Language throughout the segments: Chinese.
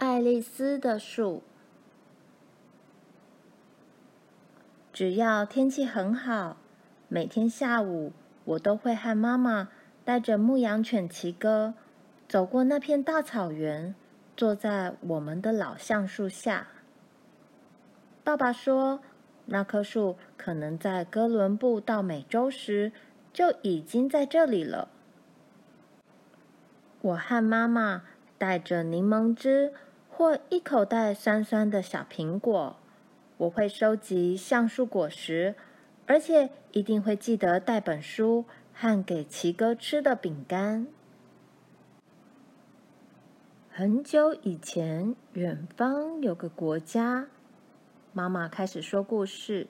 爱丽丝的树。只要天气很好，每天下午我都会和妈妈带着牧羊犬奇哥走过那片大草原，坐在我们的老橡树下。爸爸说，那棵树可能在哥伦布到美洲时就已经在这里了。我和妈妈带着柠檬汁或一口袋酸酸的小苹果，我会收集橡树果实，而且一定会记得带本书和给奇哥吃的饼干。很久以前，远方有个国家，妈妈开始说故事，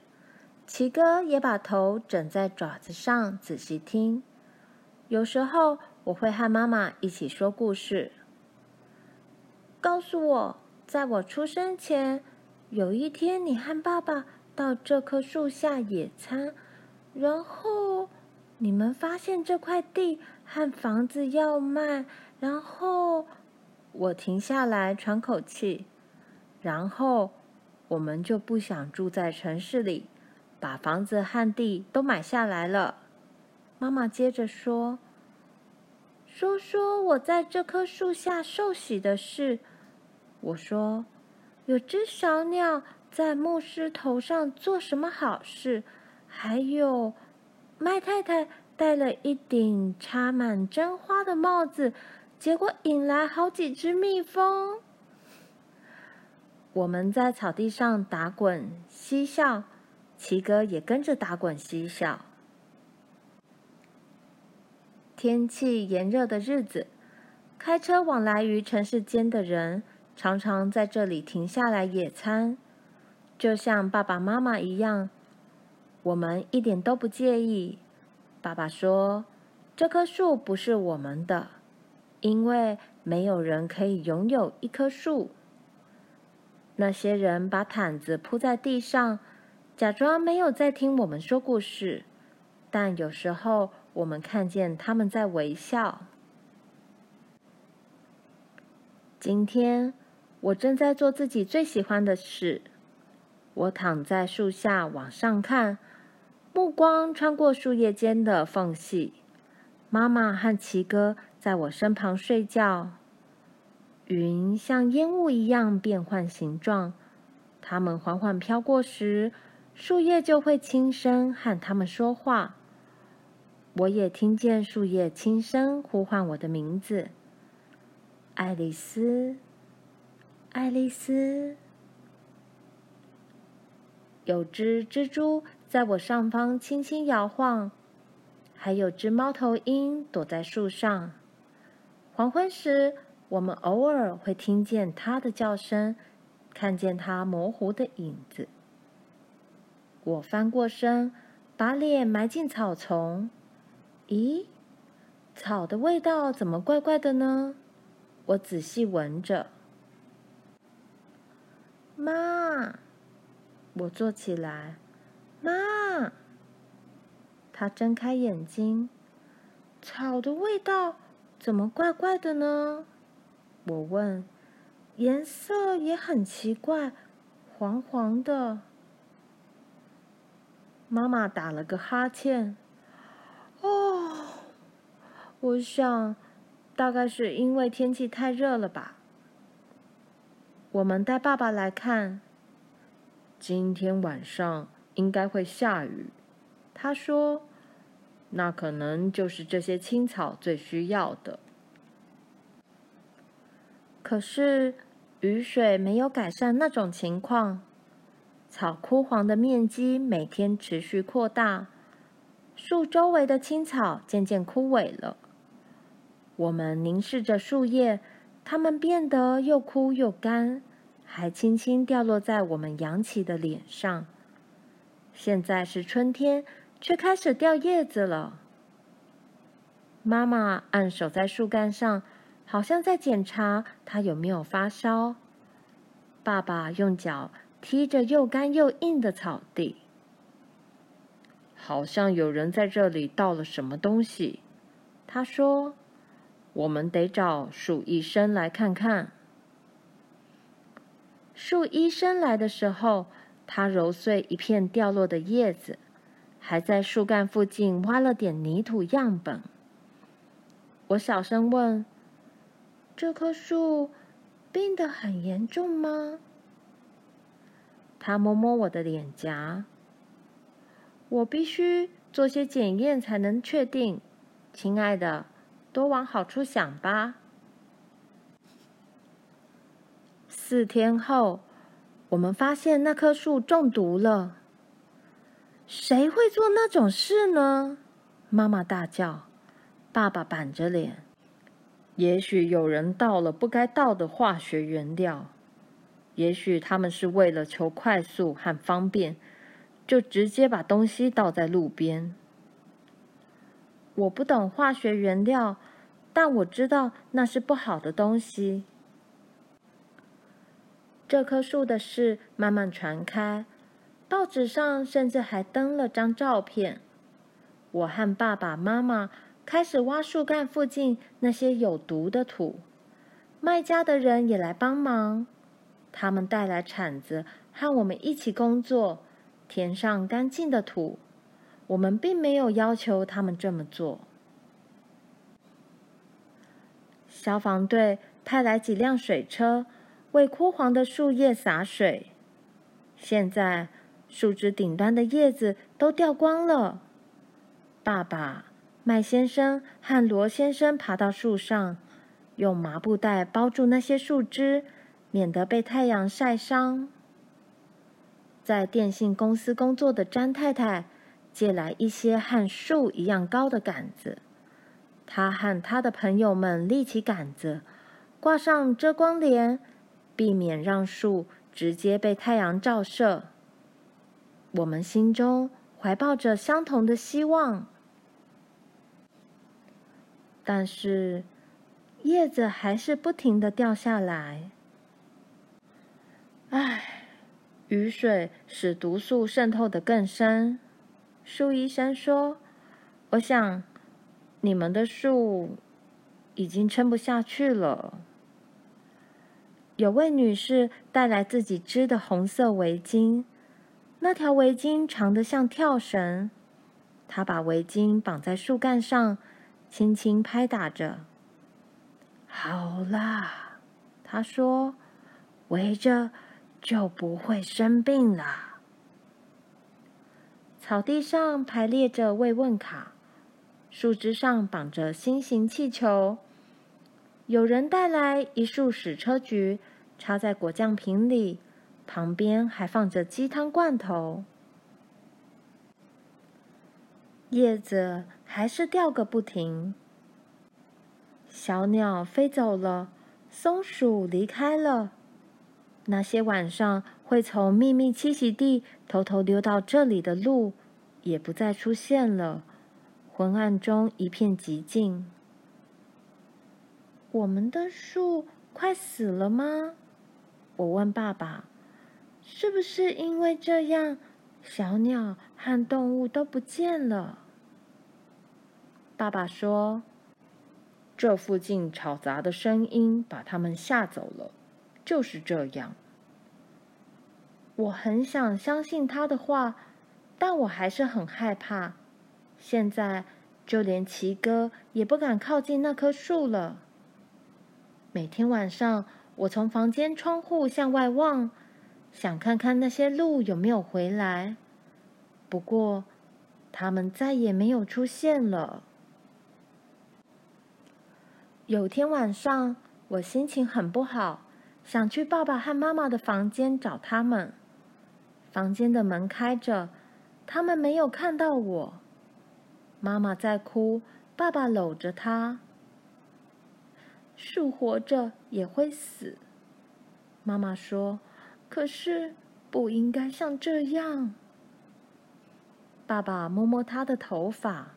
奇哥也把头枕在爪子上仔细听。有时候，我会和妈妈一起说故事。告诉我，在我出生前，有一天你和爸爸到这棵树下野餐，然后你们发现这块地和房子要卖，然后我停下来喘口气，然后我们就不想住在城市里，把房子和地都买下来了。妈妈接着说。说说我在这棵树下受洗的事。我说，有只小鸟在牧师头上做什么好事？还有，麦太太戴了一顶插满针花的帽子，结果引来好几只蜜蜂。我们在草地上打滚嬉笑，奇哥也跟着打滚嬉笑。天气炎热的日子，开车往来于城市间的人常常在这里停下来野餐，就像爸爸妈妈一样。我们一点都不介意。爸爸说：“这棵树不是我们的，因为没有人可以拥有一棵树。”那些人把毯子铺在地上，假装没有在听我们说故事，但有时候。我们看见他们在微笑。今天我正在做自己最喜欢的事。我躺在树下往上看，目光穿过树叶间的缝隙。妈妈和奇哥在我身旁睡觉。云像烟雾一样变换形状，它们缓缓飘过时，树叶就会轻声和它们说话。我也听见树叶轻声呼唤我的名字，爱丽丝，爱丽丝。有只蜘蛛在我上方轻轻摇晃，还有只猫头鹰躲在树上。黄昏时，我们偶尔会听见它的叫声，看见它模糊的影子。我翻过身，把脸埋进草丛。咦，草的味道怎么怪怪的呢？我仔细闻着。妈，我坐起来。妈，她睁开眼睛。草的味道怎么怪怪的呢？我问。颜色也很奇怪，黄黄的。妈妈打了个哈欠。哦，我想，大概是因为天气太热了吧。我们带爸爸来看，今天晚上应该会下雨。他说，那可能就是这些青草最需要的。可是雨水没有改善那种情况，草枯黄的面积每天持续扩大。树周围的青草渐渐枯萎了，我们凝视着树叶，它们变得又枯又干，还轻轻掉落在我们扬起的脸上。现在是春天，却开始掉叶子了。妈妈按手在树干上，好像在检查它有没有发烧。爸爸用脚踢着又干又硬的草地。好像有人在这里倒了什么东西，他说：“我们得找树医生来看看。”树医生来的时候，他揉碎一片掉落的叶子，还在树干附近挖了点泥土样本。我小声问：“这棵树病得很严重吗？”他摸摸我的脸颊。我必须做些检验才能确定，亲爱的，多往好处想吧。四天后，我们发现那棵树中毒了。谁会做那种事呢？妈妈大叫。爸爸板着脸。也许有人倒了不该倒的化学原料。也许他们是为了求快速和方便。就直接把东西倒在路边。我不懂化学原料，但我知道那是不好的东西。这棵树的事慢慢传开，报纸上甚至还登了张照片。我和爸爸妈妈开始挖树干附近那些有毒的土，卖家的人也来帮忙，他们带来铲子和我们一起工作。填上干净的土，我们并没有要求他们这么做。消防队派来几辆水车，为枯黄的树叶洒水。现在树枝顶端的叶子都掉光了。爸爸、麦先生和罗先生爬到树上，用麻布袋包住那些树枝，免得被太阳晒伤。在电信公司工作的詹太太借来一些和树一样高的杆子，他和他的朋友们立起杆子，挂上遮光帘，避免让树直接被太阳照射。我们心中怀抱着相同的希望，但是叶子还是不停的掉下来。唉。雨水使毒素渗透的更深。树医生说：“我想你们的树已经撑不下去了。”有位女士带来自己织的红色围巾，那条围巾长得像跳绳。她把围巾绑在树干上，轻轻拍打着。“好啦，”她说，“围着。”就不会生病了。草地上排列着慰问卡，树枝上绑着心形气球。有人带来一束矢车菊，插在果酱瓶里，旁边还放着鸡汤罐头。叶子还是掉个不停。小鸟飞走了，松鼠离开了。那些晚上会从秘密栖息地偷偷溜到这里的鹿，也不再出现了。昏暗中一片寂静。我们的树快死了吗？我问爸爸。是不是因为这样，小鸟和动物都不见了？爸爸说：“这附近吵杂的声音把他们吓走了。”就是这样。我很想相信他的话，但我还是很害怕。现在就连奇哥也不敢靠近那棵树了。每天晚上，我从房间窗户向外望，想看看那些鹿有没有回来。不过，他们再也没有出现了。有天晚上，我心情很不好。想去爸爸和妈妈的房间找他们，房间的门开着，他们没有看到我。妈妈在哭，爸爸搂着她。树活着也会死，妈妈说，可是不应该像这样。爸爸摸摸她的头发，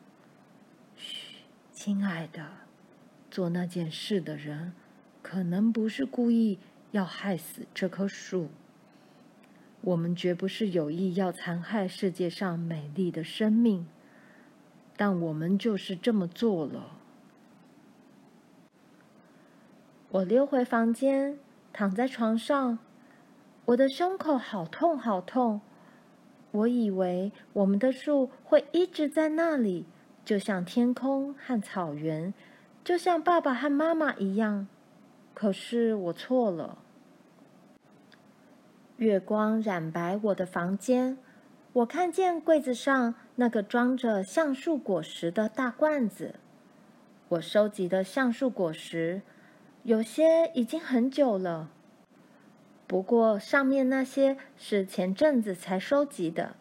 嘘，亲爱的，做那件事的人可能不是故意。要害死这棵树，我们绝不是有意要残害世界上美丽的生命，但我们就是这么做了。我溜回房间，躺在床上，我的胸口好痛好痛。我以为我们的树会一直在那里，就像天空和草原，就像爸爸和妈妈一样。可是我错了。月光染白我的房间，我看见柜子上那个装着橡树果实的大罐子。我收集的橡树果实，有些已经很久了。不过，上面那些是前阵子才收集的，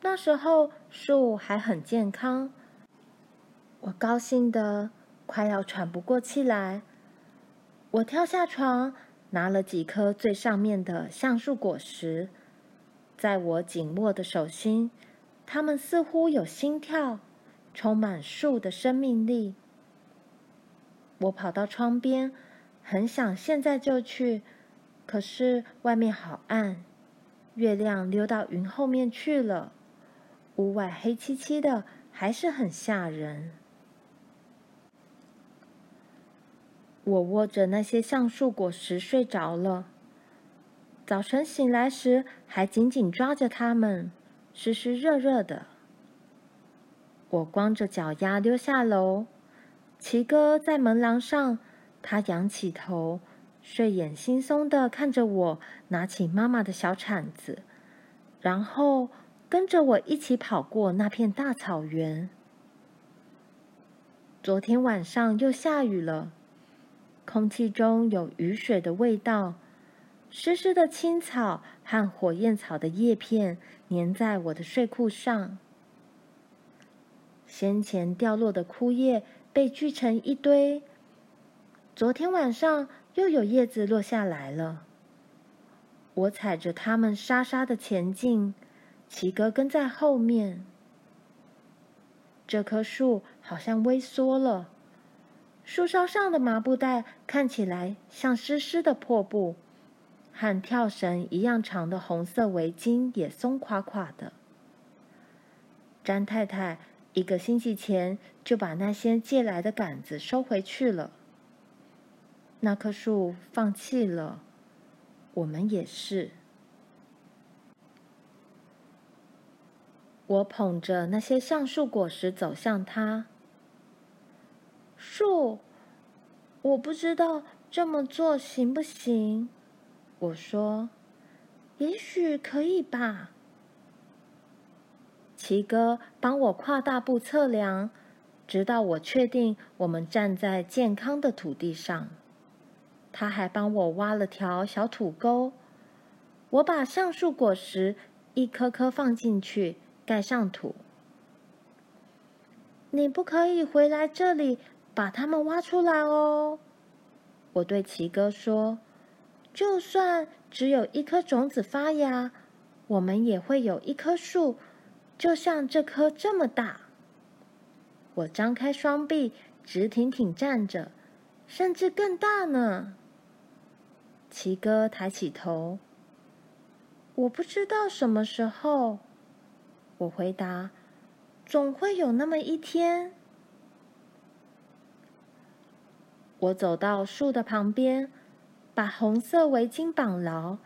那时候树还很健康。我高兴得快要喘不过气来。我跳下床，拿了几颗最上面的橡树果实，在我紧握的手心，它们似乎有心跳，充满树的生命力。我跑到窗边，很想现在就去。可是外面好暗，月亮溜到云后面去了，屋外黑漆漆的，还是很吓人。我握着那些橡树果实睡着了，早晨醒来时还紧紧抓着它们，湿湿热热的。我光着脚丫溜下楼，奇哥在门廊上，他仰起头。睡眼惺忪的看着我，拿起妈妈的小铲子，然后跟着我一起跑过那片大草原。昨天晚上又下雨了，空气中有雨水的味道，湿湿的青草和火焰草的叶片粘在我的睡裤上。先前掉落的枯叶被聚成一堆。昨天晚上。又有叶子落下来了，我踩着它们沙沙的前进，奇哥跟在后面。这棵树好像微缩了，树梢上的麻布袋看起来像湿湿的破布，和跳绳一样长的红色围巾也松垮垮的。詹太太一个星期前就把那些借来的杆子收回去了。那棵树放弃了，我们也是。我捧着那些橡树果实走向它。树，我不知道这么做行不行。我说，也许可以吧。奇哥帮我跨大步测量，直到我确定我们站在健康的土地上。他还帮我挖了条小土沟，我把橡树果实一颗颗放进去，盖上土。你不可以回来这里把它们挖出来哦，我对奇哥说。就算只有一颗种子发芽，我们也会有一棵树，就像这棵这么大。我张开双臂，直挺挺站着，甚至更大呢。奇哥抬起头，我不知道什么时候。我回答：“总会有那么一天。”我走到树的旁边，把红色围巾绑牢，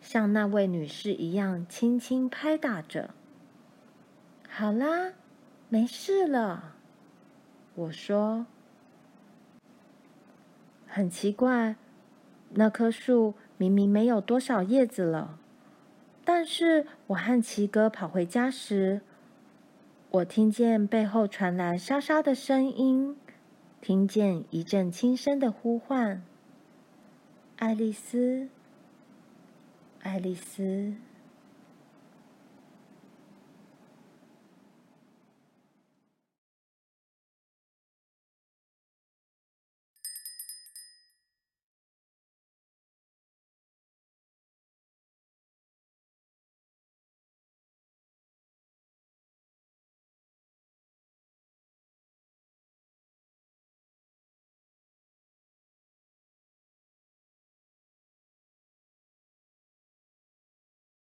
像那位女士一样轻轻拍打着。好啦，没事了。我说：“很奇怪。”那棵树明明没有多少叶子了，但是我和奇哥跑回家时，我听见背后传来沙沙的声音，听见一阵轻声的呼唤：“爱丽丝，爱丽丝。”